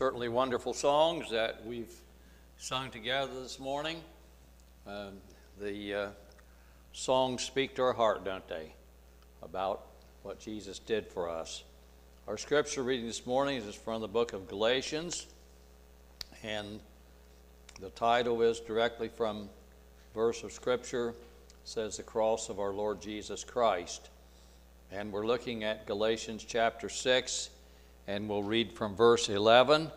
certainly wonderful songs that we've sung together this morning. Um, the uh, songs speak to our heart, don't they, about what Jesus did for us. Our scripture reading this morning is from the book of Galatians, and the title is directly from verse of scripture says the cross of our Lord Jesus Christ. And we're looking at Galatians chapter 6 and we'll read from verse 11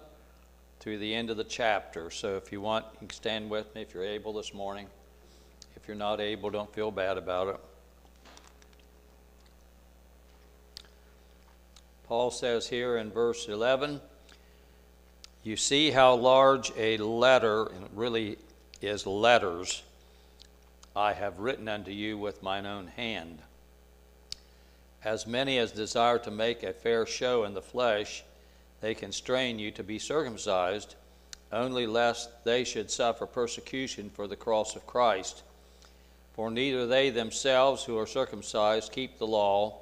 to the end of the chapter. So if you want, you can stand with me if you're able this morning. If you're not able, don't feel bad about it. Paul says here in verse 11, you see how large a letter, and it really is letters, I have written unto you with mine own hand as many as desire to make a fair show in the flesh, they constrain you to be circumcised, only lest they should suffer persecution for the cross of Christ. For neither they themselves who are circumcised keep the law,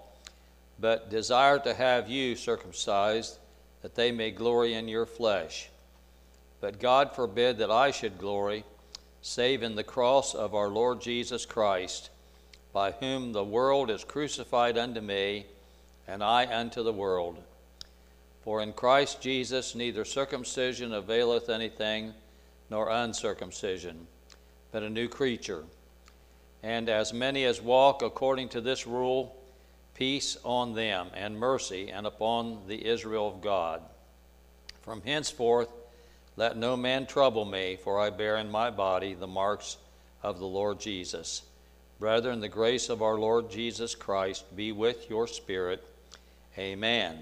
but desire to have you circumcised, that they may glory in your flesh. But God forbid that I should glory, save in the cross of our Lord Jesus Christ by whom the world is crucified unto me, and I unto the world. For in Christ Jesus neither circumcision availeth anything, nor uncircumcision, but a new creature. And as many as walk according to this rule, peace on them, and mercy, and upon the Israel of God. From henceforth, let no man trouble me, for I bear in my body the marks of the Lord Jesus. Brethren, the grace of our Lord Jesus Christ be with your spirit. Amen.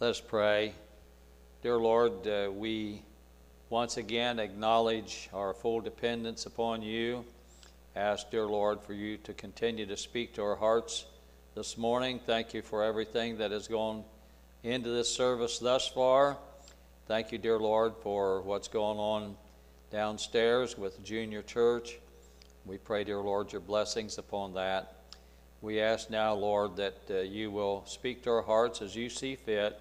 Let us pray. Dear Lord, uh, we once again acknowledge our full dependence upon you. Ask, dear Lord, for you to continue to speak to our hearts this morning. Thank you for everything that has gone into this service thus far. Thank you, dear Lord, for what's going on downstairs with Junior Church. We pray, dear Lord, your blessings upon that. We ask now, Lord, that uh, you will speak to our hearts as you see fit.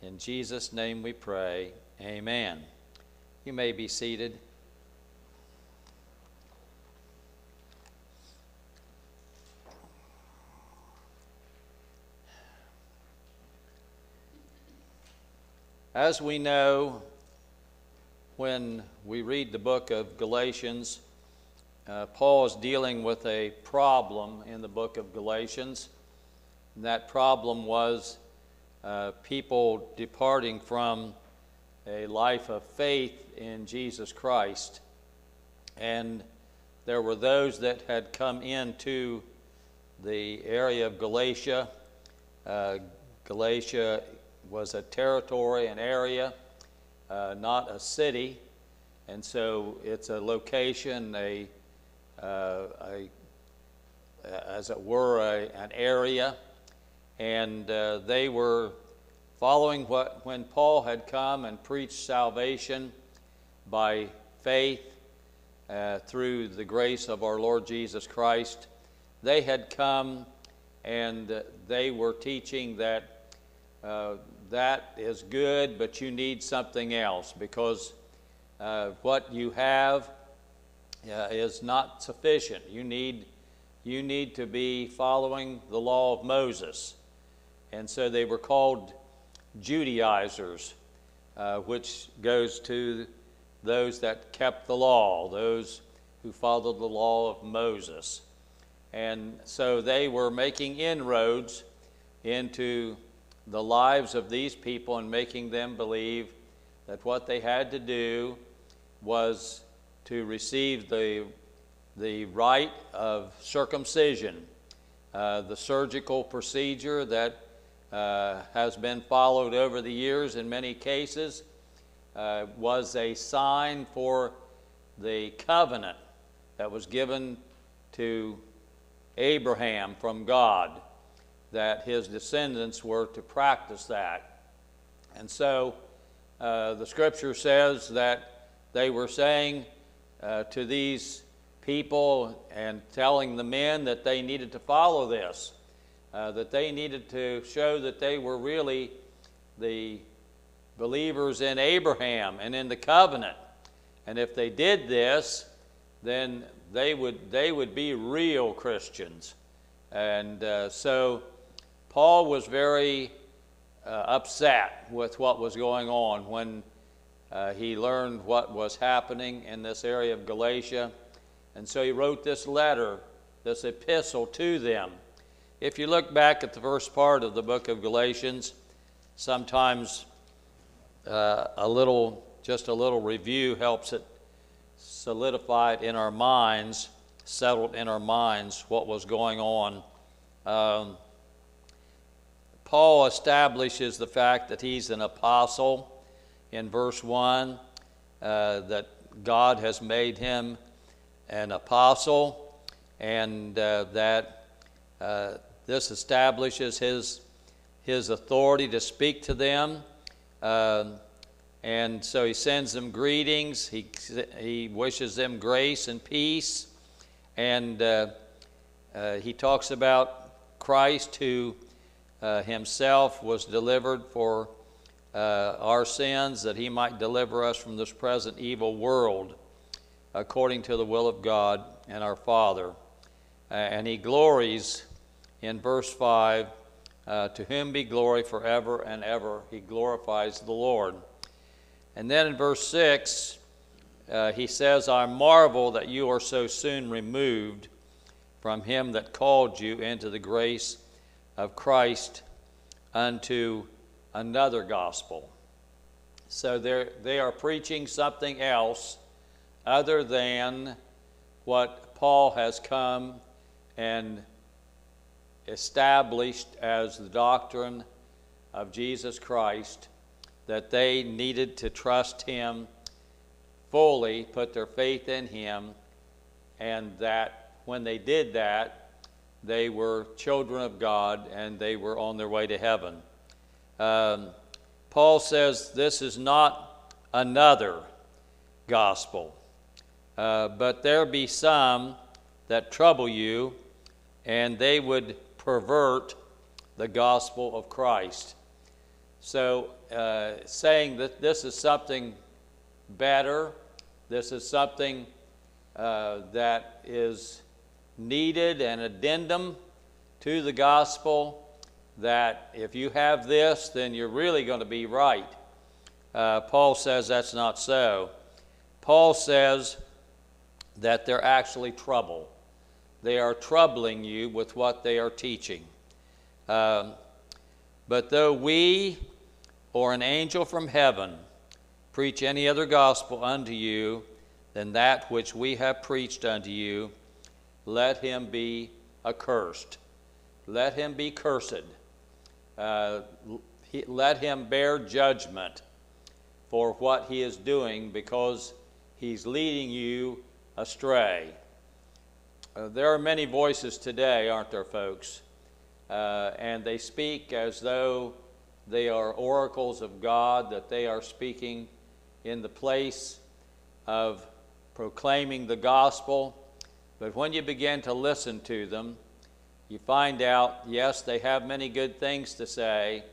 In Jesus' name we pray. Amen. You may be seated. As we know, when we read the book of Galatians, uh, Paul is dealing with a problem in the book of Galatians. And that problem was uh, people departing from a life of faith in Jesus Christ. And there were those that had come into the area of Galatia. Uh, Galatia was a territory, an area, uh, not a city. And so it's a location, a a, as it were, a, an area, and uh, they were following what when Paul had come and preached salvation by faith uh, through the grace of our Lord Jesus Christ. They had come and they were teaching that uh, that is good, but you need something else because uh, what you have uh, is not sufficient. You need, you need to be following the law of Moses. And so they were called Judaizers, uh, which goes to those that kept the law, those who followed the law of Moses. And so they were making inroads into the lives of these people and making them believe that what they had to do was to receive the, the rite of circumcision, uh, the surgical procedure that uh, has been followed over the years in many cases, uh, was a sign for the covenant that was given to Abraham from God, that his descendants were to practice that. And so uh, the scripture says that they were saying, uh, to these people and telling the men that they needed to follow this, uh, that they needed to show that they were really the, believers in Abraham and in the covenant. And if they did this, then they would, they would be real Christians. And uh, so Paul was very uh, upset with what was going on when uh, he learned what was happening in this area of Galatia. And so he wrote this letter, this epistle to them. If you look back at the first part of the book of Galatians, sometimes uh, a little, just a little review helps it solidify it in our minds, settled in our minds what was going on. Um, Paul establishes the fact that he's an apostle in verse 1, uh, that God has made him an apostle, and uh, that uh, this establishes his, his authority to speak to them. Um, and so he sends them greetings, he, he wishes them grace and peace, and uh, uh, he talks about Christ who uh, himself was delivered for uh, our sins, that he might deliver us from this present evil world, according to the will of God and our Father. Uh, and he glories in verse 5 uh, To whom be glory forever and ever. He glorifies the Lord. And then in verse 6, uh, he says, I marvel that you are so soon removed from him that called you into the grace of Christ unto another gospel. So they are preaching something else other than what Paul has come and established as the doctrine of Jesus Christ, that they needed to trust Him fully, put their faith in Him, and that when they did that, they were children of God and they were on their way to heaven. Um, Paul says this is not another gospel, uh, but there be some that trouble you, and they would pervert the gospel of Christ. So, uh, saying that this is something better, this is something uh, that is needed, an addendum to the gospel, that if you have this, then you're really going to be right. Uh, Paul says that's not so. Paul says that they're actually trouble. They are troubling you with what they are teaching. Um, but though we or an angel from heaven preach any other gospel unto you than that which we have preached unto you, let him be accursed. Let him be cursed. Uh, he, let him bear judgment for what he is doing because he's leading you astray. Uh, there are many voices today, aren't there, folks? Uh, and they speak as though they are oracles of God, that they are speaking in the place of proclaiming the gospel. But when you begin to listen to them, you find out, yes, they have many good things to say,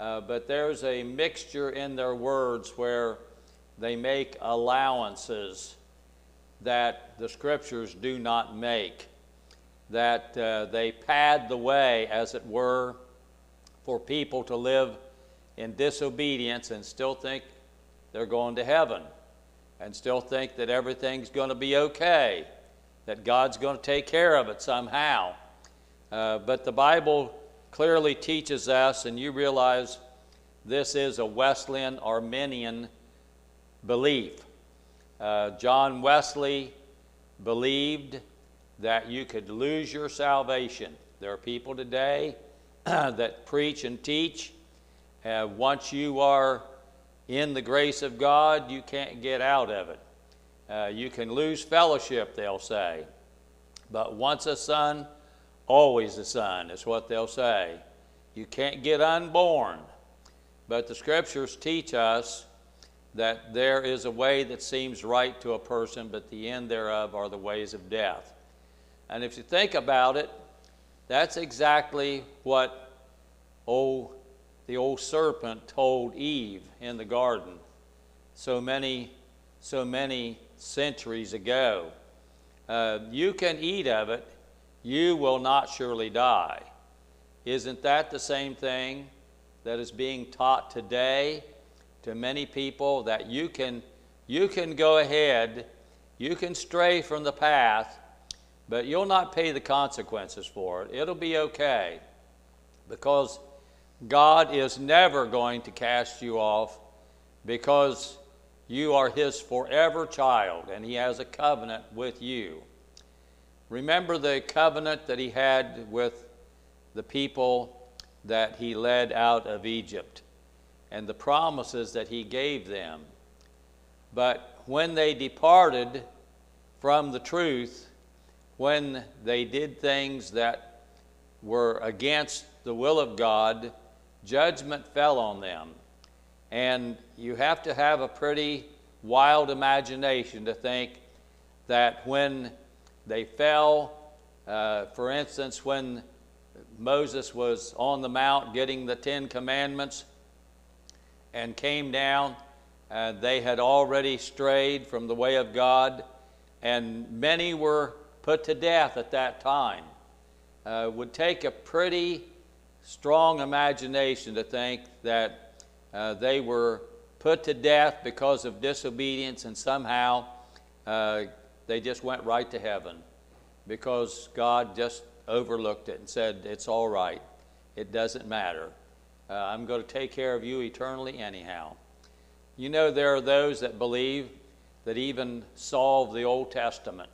uh, but there's a mixture in their words where they make allowances that the scriptures do not make, that uh, they pad the way, as it were, for people to live in disobedience and still think they're going to heaven and still think that everything's going to be okay, that God's going to take care of it somehow. Uh, but the Bible clearly teaches us, and you realize this is a Wesleyan Arminian belief. Uh, John Wesley believed that you could lose your salvation. There are people today that preach and teach. Uh, once you are in the grace of God, you can't get out of it. Uh, you can lose fellowship, they'll say. But once a son, always a son, is what they'll say. You can't get unborn. But the scriptures teach us that there is a way that seems right to a person, but the end thereof are the ways of death. And if you think about it, that's exactly what old the old serpent told Eve in the garden so many, so many centuries ago. Uh, you can eat of it, you will not surely die. Isn't that the same thing that is being taught today to many people that you can, you can go ahead, you can stray from the path, but you'll not pay the consequences for it. It'll be okay because God is never going to cast you off because you are His forever child and He has a covenant with you. Remember the covenant that He had with the people that He led out of Egypt and the promises that He gave them. But when they departed from the truth, when they did things that were against the will of God, judgment fell on them. And you have to have a pretty wild imagination to think that when they fell, uh, for instance, when Moses was on the mount getting the Ten Commandments and came down, uh, they had already strayed from the way of God, and many were put to death at that time. Uh, would take a pretty strong imagination to think that uh, they were put to death because of disobedience and somehow uh, they just went right to heaven because God just overlooked it and said, It's all right. It doesn't matter. Uh, I'm going to take care of you eternally, anyhow. You know, there are those that believe that even of the Old Testament,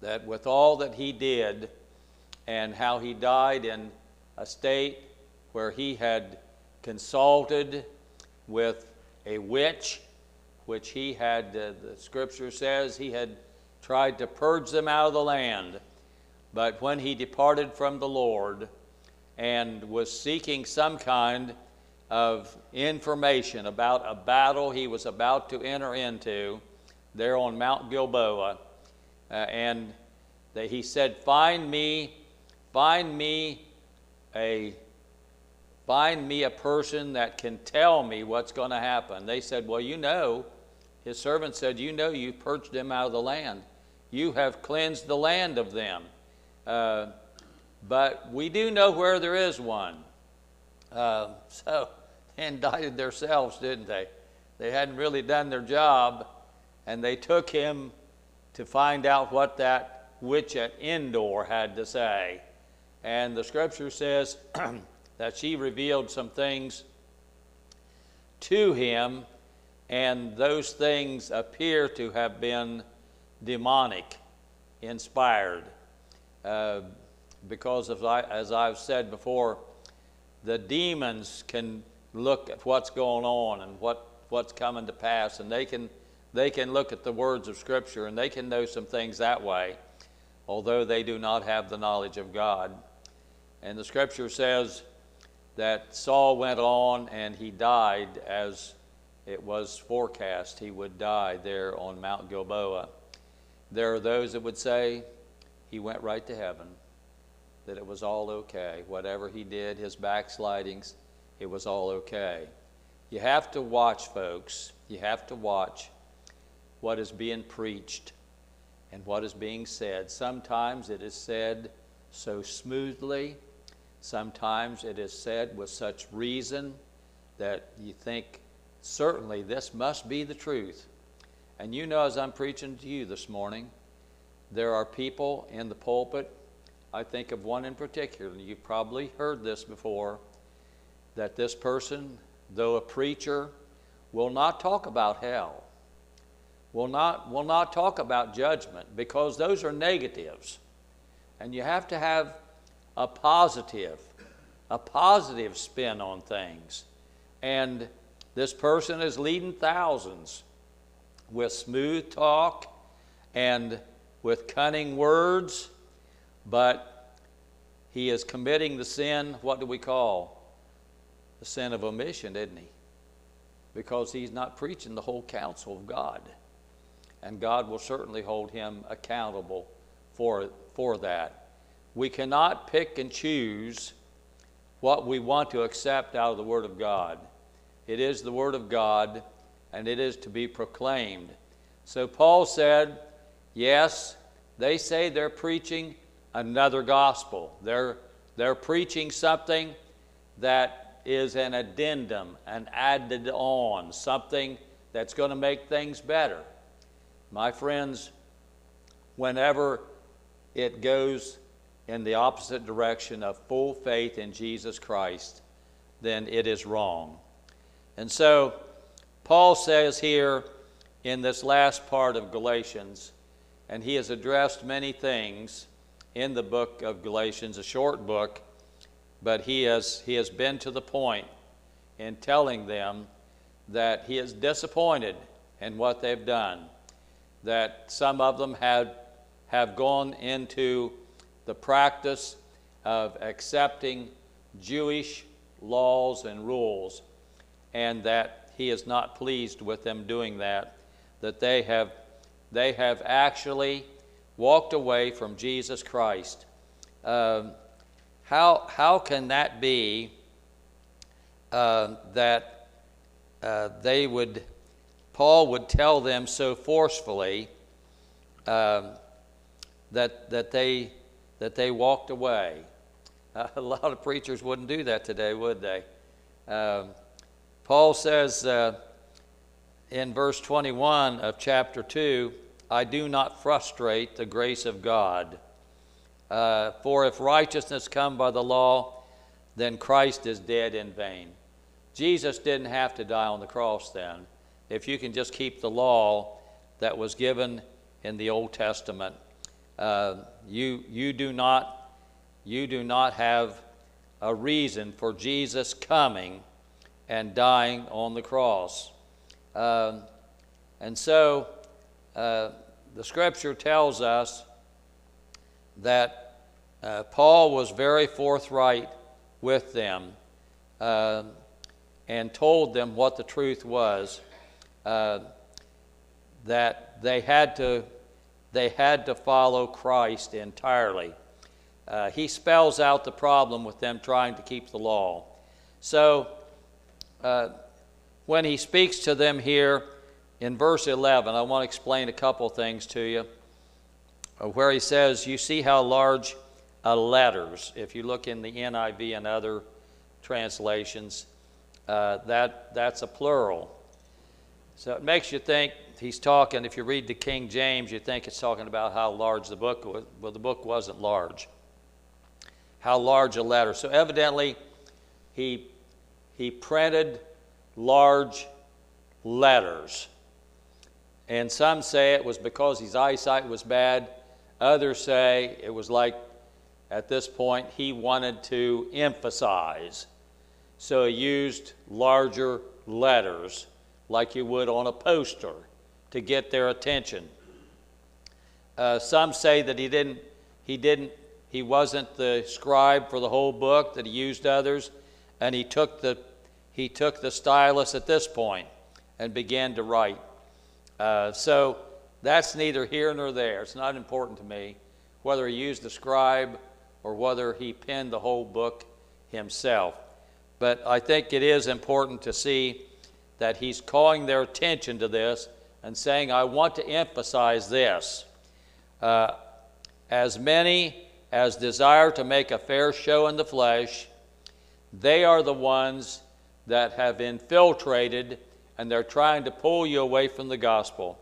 that with all that he did and how he died in a state where he had consulted with a witch, which he had, uh, the scripture says, he had tried to purge them out of the land. But when he departed from the Lord and was seeking some kind of information about a battle he was about to enter into there on Mount Gilboa, uh, and that he said, Find me, find me a find me a person that can tell me what's going to happen. They said, Well, you know, his servant said, You know, you purged them out of the land. You have cleansed the land of them. Uh, but we do know where there is one. Uh, so they indicted themselves, didn't they? They hadn't really done their job, and they took him to find out what that witch at Endor had to say. And the scripture says that she revealed some things to him, and those things appear to have been demonic, inspired. Uh, because, of, as I've said before, the demons can look at what's going on and what, what's coming to pass, and they can, they can look at the words of Scripture and they can know some things that way, although they do not have the knowledge of God. And the scripture says that Saul went on and he died as it was forecast he would die there on Mount Gilboa. There are those that would say he went right to heaven, that it was all okay. Whatever he did, his backslidings, it was all okay. You have to watch, folks. You have to watch what is being preached and what is being said. Sometimes it is said so smoothly Sometimes it is said with such reason that you think, certainly this must be the truth. And you know, as I'm preaching to you this morning, there are people in the pulpit. I think of one in particular, you've probably heard this before, that this person, though a preacher, will not talk about hell, will not, will not talk about judgment, because those are negatives. And you have to have a positive, a positive spin on things. And this person is leading thousands with smooth talk and with cunning words, but he is committing the sin, what do we call? The sin of omission, isn't he? Because he's not preaching the whole counsel of God. And God will certainly hold him accountable for, for that. We cannot pick and choose what we want to accept out of the Word of God. It is the Word of God, and it is to be proclaimed. So Paul said, Yes, they say they're preaching another gospel. They're, they're preaching something that is an addendum, an added on, something that's going to make things better. My friends, whenever it goes in the opposite direction of full faith in Jesus Christ, then it is wrong. And so, Paul says here in this last part of Galatians, and he has addressed many things in the book of Galatians, a short book, but he has, he has been to the point in telling them that he is disappointed in what they've done, that some of them have, have gone into the practice of accepting Jewish laws and rules, and that he is not pleased with them doing that, that they have, they have actually walked away from Jesus Christ. Uh, how, how can that be uh, that uh, they would, Paul would tell them so forcefully um, that, that, they, that they walked away? a lot of preachers wouldn't do that today, would they? Um, Paul says uh, in verse 21 of chapter 2 I do not frustrate the grace of God. Uh, for if righteousness come by the law, then Christ is dead in vain. Jesus didn't have to die on the cross then. If you can just keep the law that was given in the Old Testament, uh, you, you, do not, you do not have a reason for Jesus coming and dying on the cross. Uh, and so, uh, the scripture tells us that uh, Paul was very forthright with them uh, and told them what the truth was uh, that they had to they had to follow Christ entirely. Uh, he spells out the problem with them trying to keep the law. So uh, when he speaks to them here in verse 11, I want to explain a couple things to you. Uh, where he says, You see how large uh, letters, if you look in the NIV and other translations, uh, that, that's a plural. So it makes you think he's talking, if you read the King James, you think it's talking about how large the book was. Well, the book wasn't large. How large a letter. So evidently, he, he printed large letters. And some say it was because his eyesight was bad. Others say it was like at this point he wanted to emphasize. So he used larger letters like you would on a poster to get their attention. Uh, some say that he didn't, he didn't, he wasn't the scribe for the whole book, that he used others, and he took the, he took the stylus at this point and began to write. Uh, so that's neither here nor there. It's not important to me whether he used the scribe or whether he penned the whole book himself. But I think it is important to see that he's calling their attention to this and saying, I want to emphasize this. Uh, as many as desire to make a fair show in the flesh, they are the ones that have infiltrated and they're trying to pull you away from the gospel.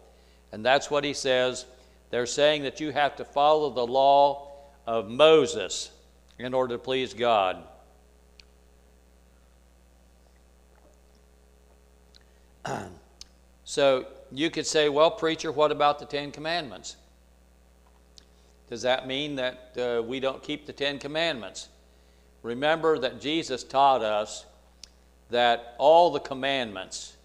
And that's what he says. They're saying that you have to follow the law of Moses in order to please God. so you could say, well, preacher, what about the Ten Commandments? Does that mean that uh, we don't keep the Ten Commandments? Remember that Jesus taught us that all the commandments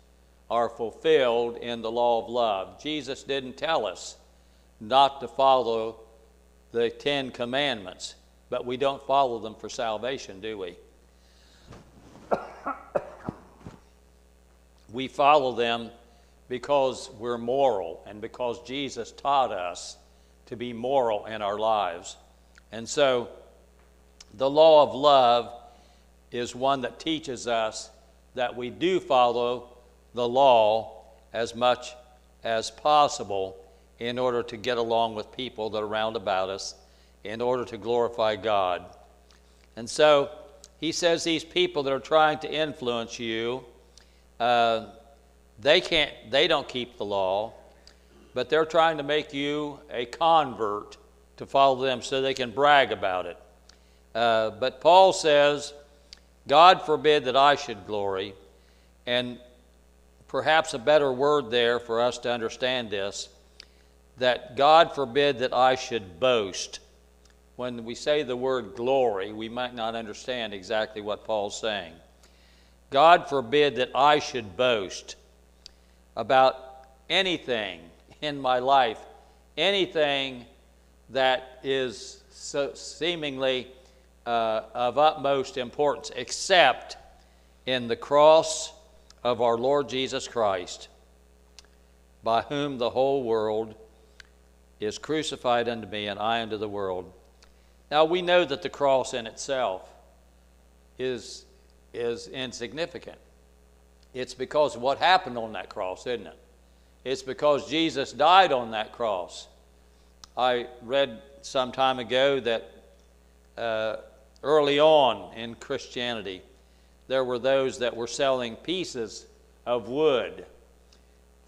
are fulfilled in the law of love. Jesus didn't tell us not to follow the Ten Commandments, but we don't follow them for salvation, do we? we follow them because we're moral and because Jesus taught us to be moral in our lives. And so the law of love is one that teaches us that we do follow the law as much as possible in order to get along with people that are around about us, in order to glorify God. And so he says these people that are trying to influence you, uh, they can't, they don't keep the law, but they're trying to make you a convert to follow them so they can brag about it. Uh, but Paul says, God forbid that I should glory. And perhaps a better word there for us to understand this that God forbid that I should boast. When we say the word glory, we might not understand exactly what Paul's saying. God forbid that I should boast about anything in my life, anything that is so seemingly uh, of utmost importance, except in the cross of our Lord Jesus Christ, by whom the whole world is crucified unto me, and I unto the world. Now we know that the cross in itself is, is insignificant. It's because of what happened on that cross, isn't it? It's because Jesus died on that cross. I read some time ago that uh, early on in Christianity, there were those that were selling pieces of wood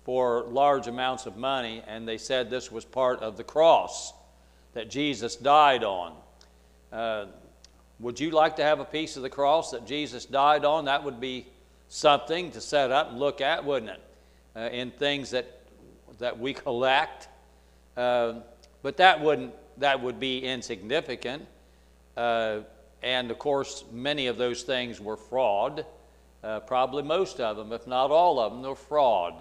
for large amounts of money, and they said this was part of the cross that Jesus died on. Uh, would you like to have a piece of the cross that Jesus died on? That would be something to set up and look at, wouldn't it? Uh, in things that, that we collect. Uh, but that, wouldn't, that would be insignificant. And of course, many of those things were fraud. Uh, probably most of them, if not all of them, were fraud.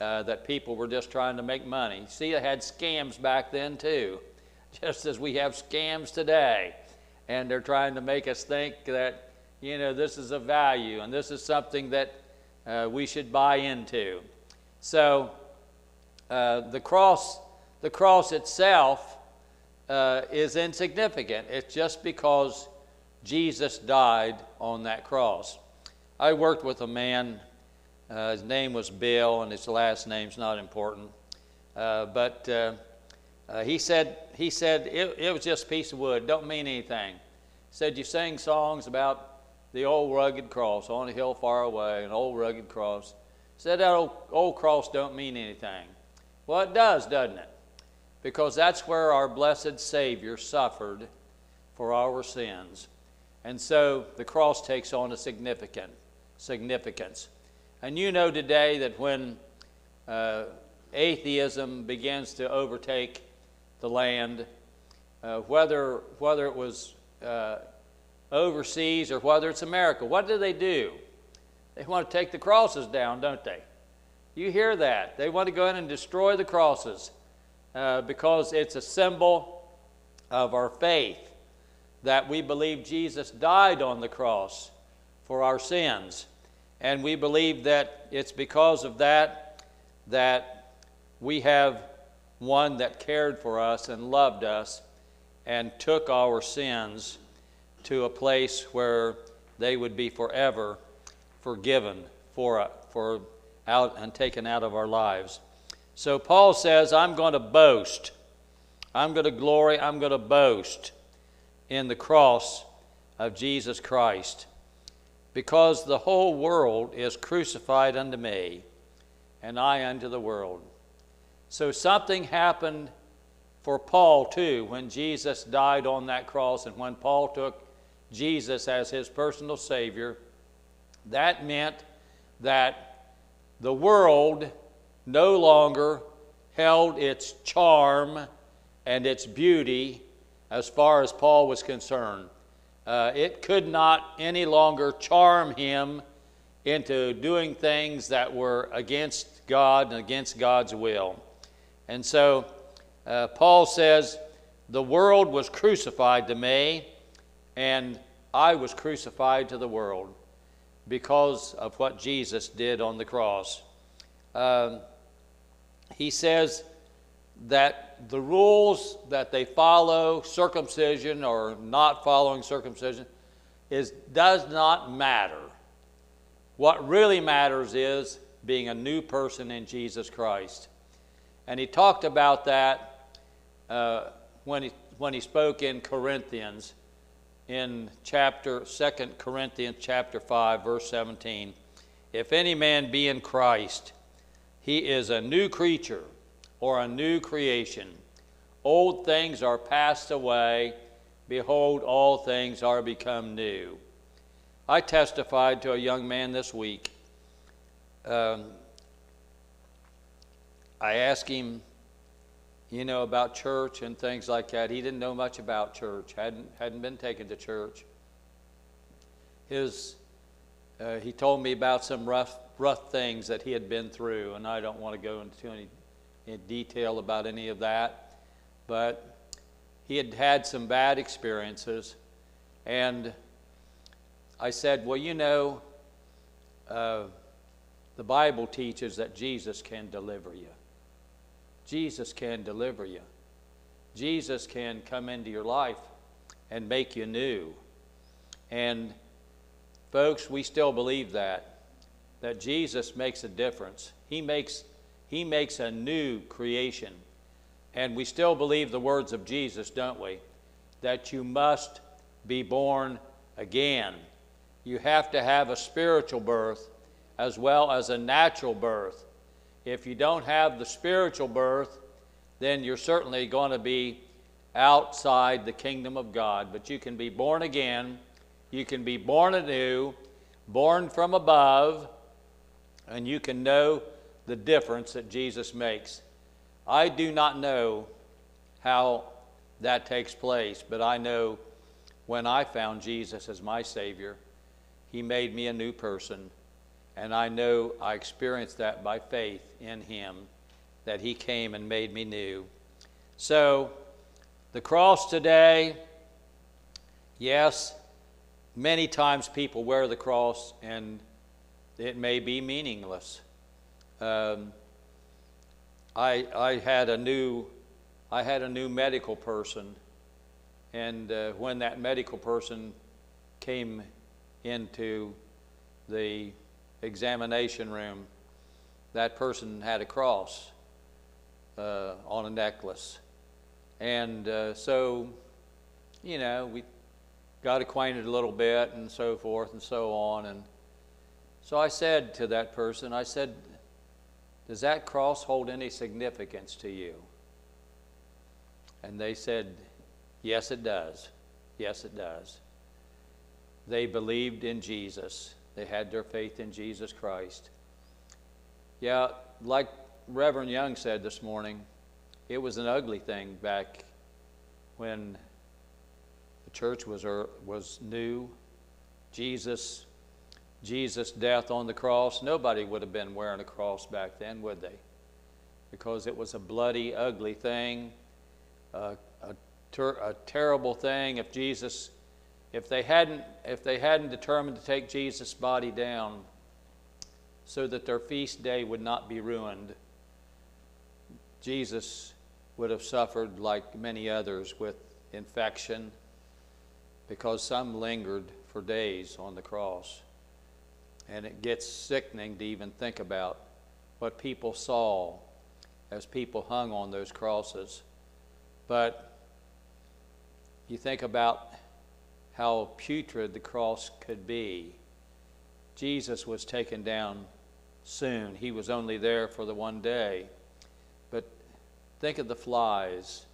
Uh, that people were just trying to make money. See, they had scams back then too, just as we have scams today. And they're trying to make us think that, you know, this is a value and this is something that uh, we should buy into. So uh, the cross, the cross itself uh, is insignificant. It's just because Jesus died on that cross. I worked with a man, uh, his name was Bill, and his last name's not important. Uh, but uh, uh, he said, he said it, it, was just a piece of wood, don't mean anything. He said, You sing songs about the old rugged cross on a hill far away, an old rugged cross. Said, That old, old cross don't mean anything. Well, it does, doesn't it? Because that's where our blessed Savior suffered for our sins. And so the cross takes on a significant significance. And you know today that when uh, atheism begins to overtake the land, uh, whether, whether it was uh, overseas or whether it's America, what do they do? They want to take the crosses down, don't they? You hear that. They want to go in and destroy the crosses uh, because it's a symbol of our faith that we believe Jesus died on the cross for our sins. And we believe that it's because of that that we have one that cared for us and loved us and took our sins to a place where they would be forever forgiven for, for out and taken out of our lives. So Paul says, I'm going to boast. I'm going to glory. I'm going to boast in the cross of Jesus Christ, because the whole world is crucified unto me, and I unto the world. So something happened for Paul too when Jesus died on that cross, and when Paul took Jesus as his personal Savior. That meant that the world no longer held its charm and its beauty as far as Paul was concerned. Uh, it could not any longer charm him into doing things that were against God and against God's will. And so uh, Paul says, The world was crucified to me, and I was crucified to the world because of what Jesus did on the cross. Um, he says, that the rules that they follow, circumcision or not following circumcision, is, does not matter. What really matters is being a new person in Jesus Christ. And he talked about that uh, when, he, when he spoke in Corinthians in chapter 2 Corinthians chapter 5 verse 17. If any man be in Christ, he is a new creature or a new creation. Old things are passed away, behold all things are become new. I testified to a young man this week. Um, I asked him, you know, about church and things like that. He didn't know much about church, hadn't, hadn't been taken to church. His, uh, he told me about some rough, rough things that he had been through, and I don't want to go into any, detail about any of that. But he had had some bad experiences, and I said, Well, you know, uh, the Bible teaches that Jesus can deliver you. Jesus can deliver you. Jesus can come into your life and make you new. And, folks, we still believe that, that Jesus makes a difference. He makes, he makes a new creation. And we still believe the words of Jesus, don't we? That you must be born again. You have to have a spiritual birth as well as a natural birth. If you don't have the spiritual birth, then you're certainly going to be outside the kingdom of God. But you can be born again, you can be born anew, born from above, and you can know the difference that Jesus makes. I do not know how that takes place, but I know when I found Jesus as my Savior, He made me a new person. And I know I experienced that by faith in Him, that He came and made me new. So, the cross today, yes, many times people wear the cross and it may be meaningless. Um, I, I had a new I had a new medical person, and uh, when that medical person came into the examination room, that person had a cross uh, on a necklace. And uh, so, you know, we got acquainted a little bit and so forth and so on. And so I said to that person, I said, Does that cross hold any significance to you? And they said, Yes, it does. Yes, it does. They believed in Jesus. They had their faith in Jesus Christ. Yeah, like Reverend Young said this morning, it was an ugly thing back when the church was, er, was new. Jesus, Jesus' death on the cross, nobody would have been wearing a cross back then, would they? Because it was a bloody, ugly thing, a, ter a terrible thing. If Jesus if they hadn't, if they hadn't determined to take Jesus' body down so that their feast day would not be ruined, Jesus would have suffered like many others with infection because some lingered for days on the cross. And it gets sickening to even think about what people saw as people hung on those crosses. But you think about how putrid the cross could be. Jesus was taken down soon. He was only there for the one day. But think of the flies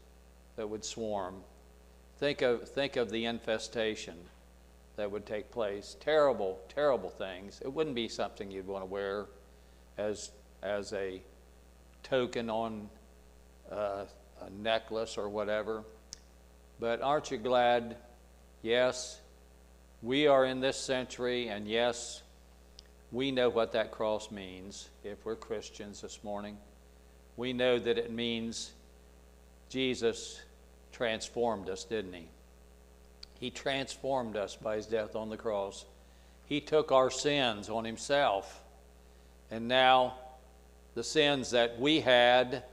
that would swarm. Think of, think of the infestation that would take place. Terrible, terrible things. It wouldn't be something you'd want to wear as, as a token on uh, a necklace or whatever. But aren't you glad Yes, we are in this century, and yes, we know what that cross means if we're Christians this morning. We know that it means Jesus transformed us, didn't he? He transformed us by his death on the cross. He took our sins on himself. And now the sins that we had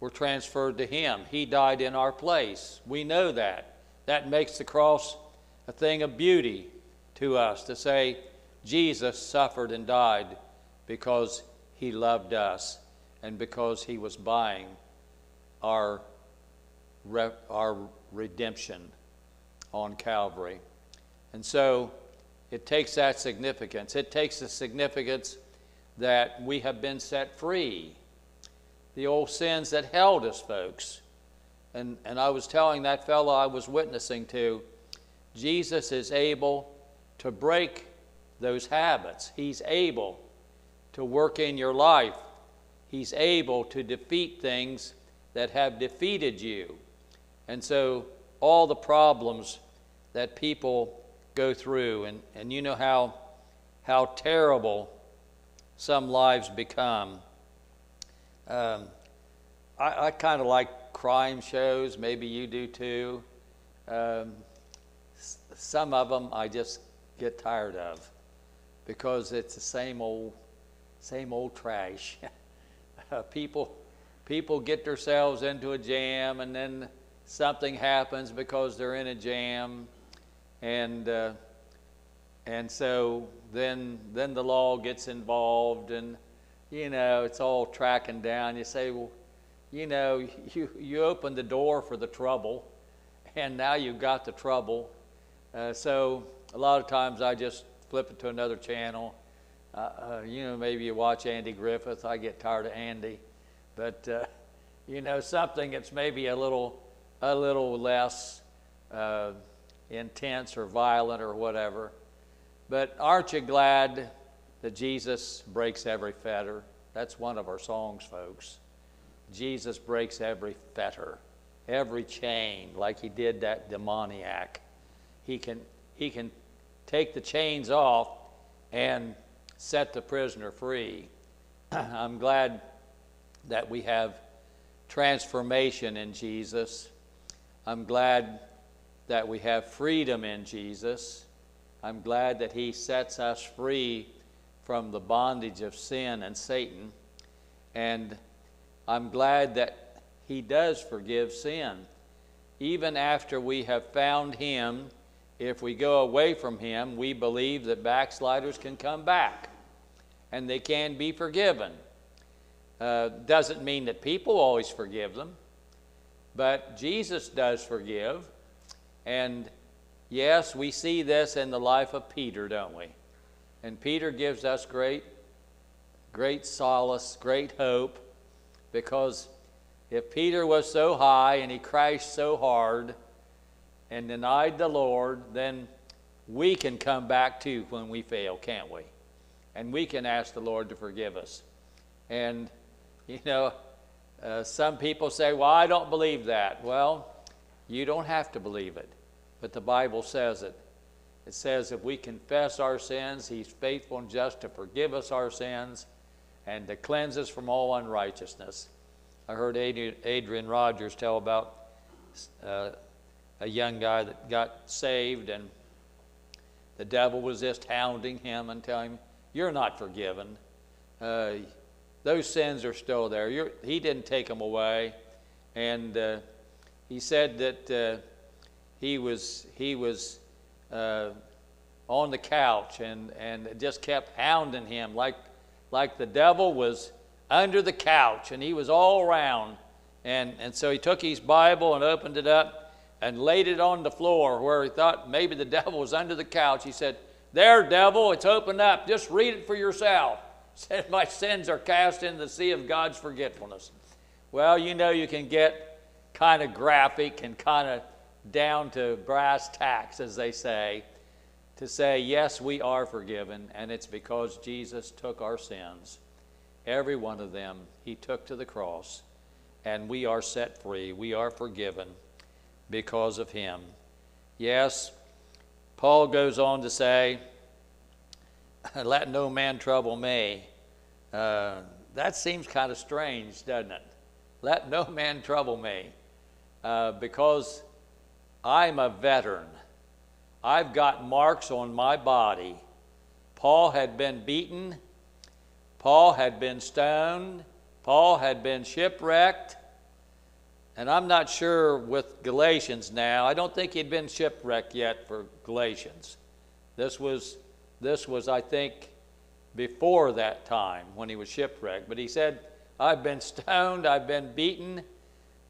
were transferred to him. He died in our place. We know that. That makes the cross a thing of beauty to us to say Jesus suffered and died because he loved us and because he was buying our, our redemption on Calvary. And so it takes that significance. It takes the significance that we have been set free. The old sins that held us, folks. And, and I was telling that fellow I was witnessing to, Jesus is able to break those habits. He's able to work in your life. He's able to defeat things that have defeated you. And so, all the problems that people go through, and, and you know how, how terrible some lives become. Um, I, I kind of like crime shows, maybe you do too. Um, some of them I just get tired of because it's the same old, same old trash. uh, people, people get themselves into a jam, and then something happens because they're in a jam, and uh, and so then then the law gets involved, and you know it's all tracking down. You say, well, you know, you you opened the door for the trouble, and now you've got the trouble uh, so a lot of times I just flip it to another channel. Uh, uh, you know, maybe you watch Andy Griffith. I get tired of Andy, but uh, you know something that's maybe a little a little less uh, intense or violent or whatever. But aren't you glad that Jesus breaks every fetter? That's one of our songs, folks. Jesus breaks every fetter, every chain, like he did that demoniac he can, he can take the chains off and set the prisoner free. I'm glad that we have transformation in Jesus. I'm glad that we have freedom in Jesus. I'm glad that He sets us free from the bondage of sin and Satan. And I'm glad that He does forgive sin. Even after we have found Him if we go away from Him, we believe that backsliders can come back and they can be forgiven. Uh, doesn't mean that people always forgive them, but Jesus does forgive. And yes, we see this in the life of Peter, don't we? And Peter gives us great, great solace, great hope, because if Peter was so high and he crashed so hard, and denied the Lord, then we can come back too when we fail, can't we? And we can ask the Lord to forgive us. And, you know, uh, some people say, well, I don't believe that. Well, you don't have to believe it, but the Bible says it. It says if we confess our sins, He's faithful and just to forgive us our sins and to cleanse us from all unrighteousness. I heard Adrian Rogers tell about uh, a young guy that got saved, and the devil was just hounding him and telling him, You're not forgiven. Uh, those sins are still there. You're, he didn't take them away. And uh, he said that uh, he was, he was uh, on the couch and, and just kept hounding him like, like the devil was under the couch and he was all around. And, and so he took his Bible and opened it up and laid it on the floor where he thought maybe the devil was under the couch. He said, There, devil, it's opened up. Just read it for yourself. Said, My sins are cast in the sea of God's forgetfulness. Well, you know, you can get kind of graphic and kind of down to brass tacks, as they say, to say, Yes, we are forgiven, and it's because Jesus took our sins. Every one of them, he took to the cross, and we are set free. We are forgiven because of him. Yes, Paul goes on to say, Let no man trouble me. Uh, that seems kind of strange, doesn't it? Let no man trouble me. Uh, because I'm a veteran. I've got marks on my body. Paul had been beaten. Paul had been stoned. Paul had been shipwrecked. And I'm not sure with Galatians now. I don't think he'd been shipwrecked yet for Galatians. This was, this was, I think, before that time when he was shipwrecked. But he said, I've been stoned, I've been beaten.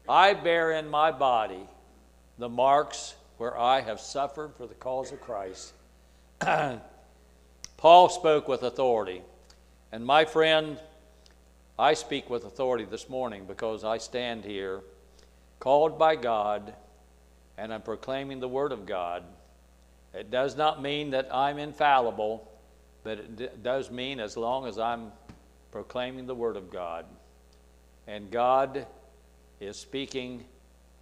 I bear in my body the marks where I have suffered for the cause of Christ. Paul spoke with authority. And my friend, I speak with authority this morning because I stand here called by God and I'm proclaiming the Word of God. It does not mean that I'm infallible, but it does mean as long as I'm proclaiming the Word of God. And God is speaking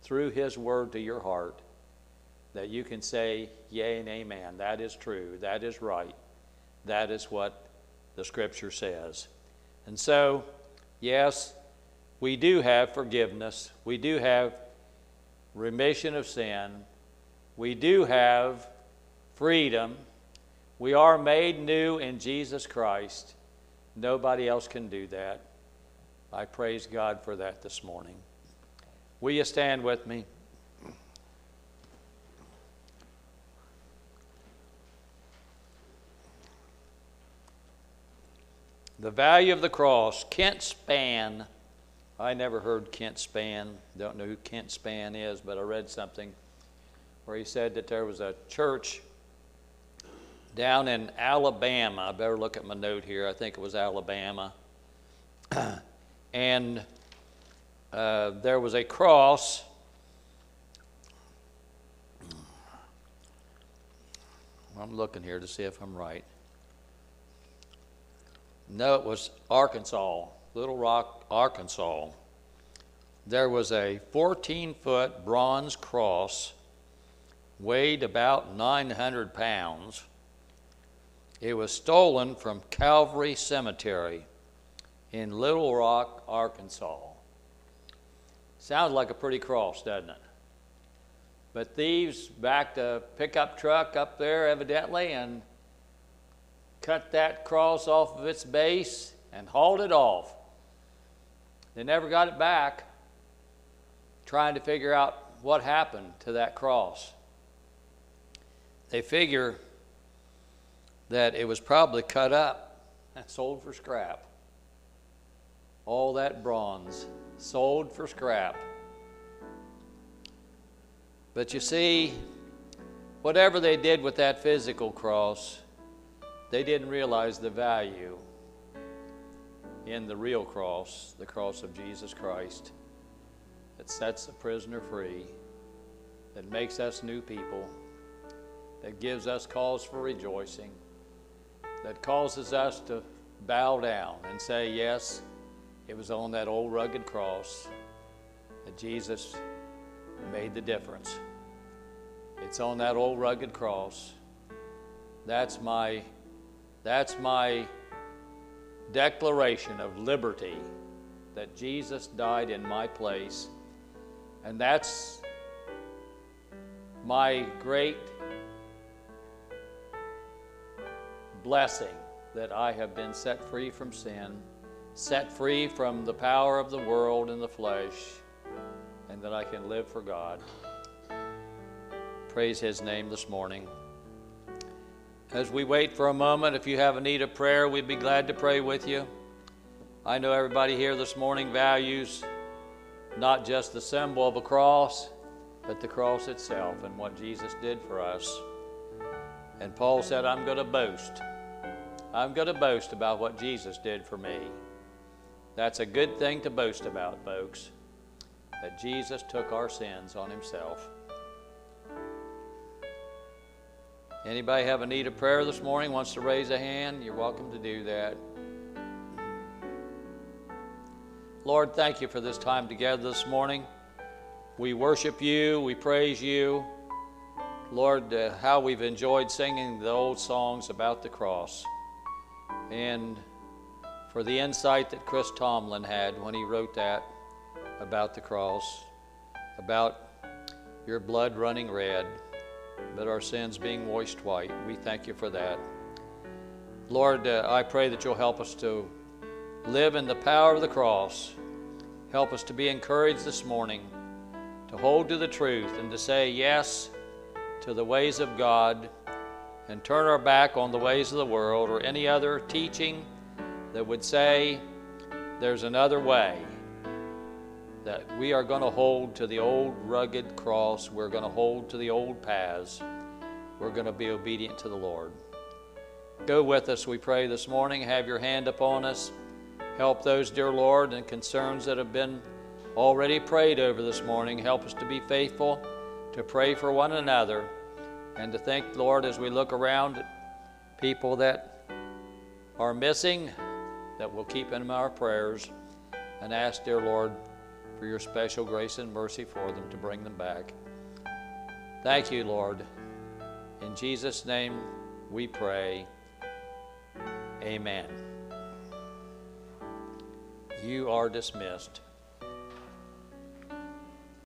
through His Word to your heart that you can say, Yea and Amen. That is true. That is right. That is what the Scripture says. And so, yes, we do have forgiveness. We do have remission of sin. We do have freedom. We are made new in Jesus Christ. Nobody else can do that. I praise God for that this morning. Will you stand with me? The value of the cross, Kent Spann. I never heard Kent Spann. Don't know who Kent Spann is, but I read something where he said that there was a church down in Alabama. I better look at my note here. I think it was Alabama. and uh, there was a cross. I'm looking here to see if I'm right. No, it was Arkansas, Little Rock, Arkansas. There was a 14 foot bronze cross, weighed about 900 pounds. It was stolen from Calvary Cemetery in Little Rock, Arkansas. Sounds like a pretty cross, doesn't it? But thieves backed a pickup truck up there, evidently, and cut that cross off of its base and hauled it off. They never got it back, trying to figure out what happened to that cross. They figure that it was probably cut up and sold for scrap. All that bronze sold for scrap. But you see, whatever they did with that physical cross, they didn't realize the value in the real cross, the cross of Jesus Christ, that sets the prisoner free, that makes us new people, that gives us cause for rejoicing, that causes us to bow down and say, Yes, it was on that old rugged cross that Jesus made the difference. It's on that old rugged cross. That's my that's my declaration of liberty that Jesus died in my place. And that's my great blessing that I have been set free from sin, set free from the power of the world and the flesh, and that I can live for God. Praise His name this morning. As we wait for a moment, if you have a need of prayer, we'd be glad to pray with you. I know everybody here this morning values not just the symbol of a cross, but the cross itself and what Jesus did for us. And Paul said, I'm going to boast. I'm going to boast about what Jesus did for me. That's a good thing to boast about, folks, that Jesus took our sins on himself. Anybody have a need of prayer this morning, wants to raise a hand? You're welcome to do that. Lord, thank you for this time together this morning. We worship you, we praise you. Lord, uh, how we've enjoyed singing the old songs about the cross. And for the insight that Chris Tomlin had when he wrote that about the cross, about your blood running red but our sins being washed white. We thank you for that. Lord, uh, I pray that you'll help us to live in the power of the cross. Help us to be encouraged this morning to hold to the truth and to say yes to the ways of God and turn our back on the ways of the world or any other teaching that would say there's another way. That we are going to hold to the old rugged cross, we're going to hold to the old paths, we're going to be obedient to the Lord. Go with us, we pray this morning. Have your hand upon us. Help those, dear Lord, and concerns that have been already prayed over this morning. Help us to be faithful, to pray for one another, and to think, Lord, as we look around people that are missing, that we'll keep in our prayers and ask, dear Lord, for your special grace and mercy for them to bring them back. Thank you, Lord. In Jesus' name we pray. Amen. You are dismissed.